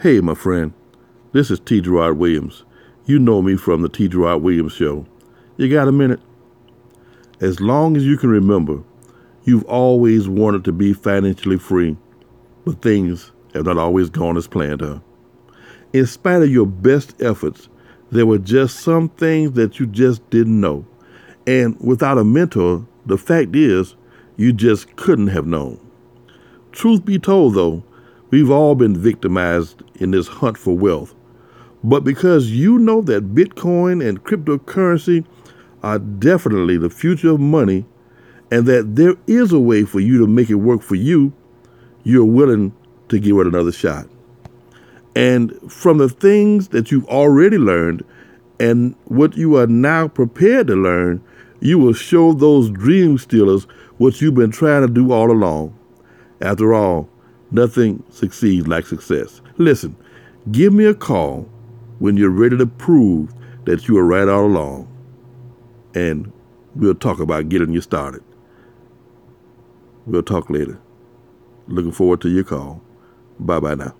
Hey, my friend, this is T. Gerard Williams. You know me from the T. Gerard Williams Show. You got a minute? As long as you can remember, you've always wanted to be financially free, but things have not always gone as planned, huh? In spite of your best efforts, there were just some things that you just didn't know. And without a mentor, the fact is, you just couldn't have known. Truth be told, though, we've all been victimized in this hunt for wealth. But because you know that Bitcoin and cryptocurrency are definitely the future of money and that there is a way for you to make it work for you, you're willing to give it another shot. And from the things that you've already learned and what you are now prepared to learn, you will show those dream stealers what you've been trying to do all along. After all, nothing succeeds like success. Listen, give me a call when you're ready to prove that you were right all along. And we'll talk about getting you started. We'll talk later. Looking forward to your call. Bye bye now.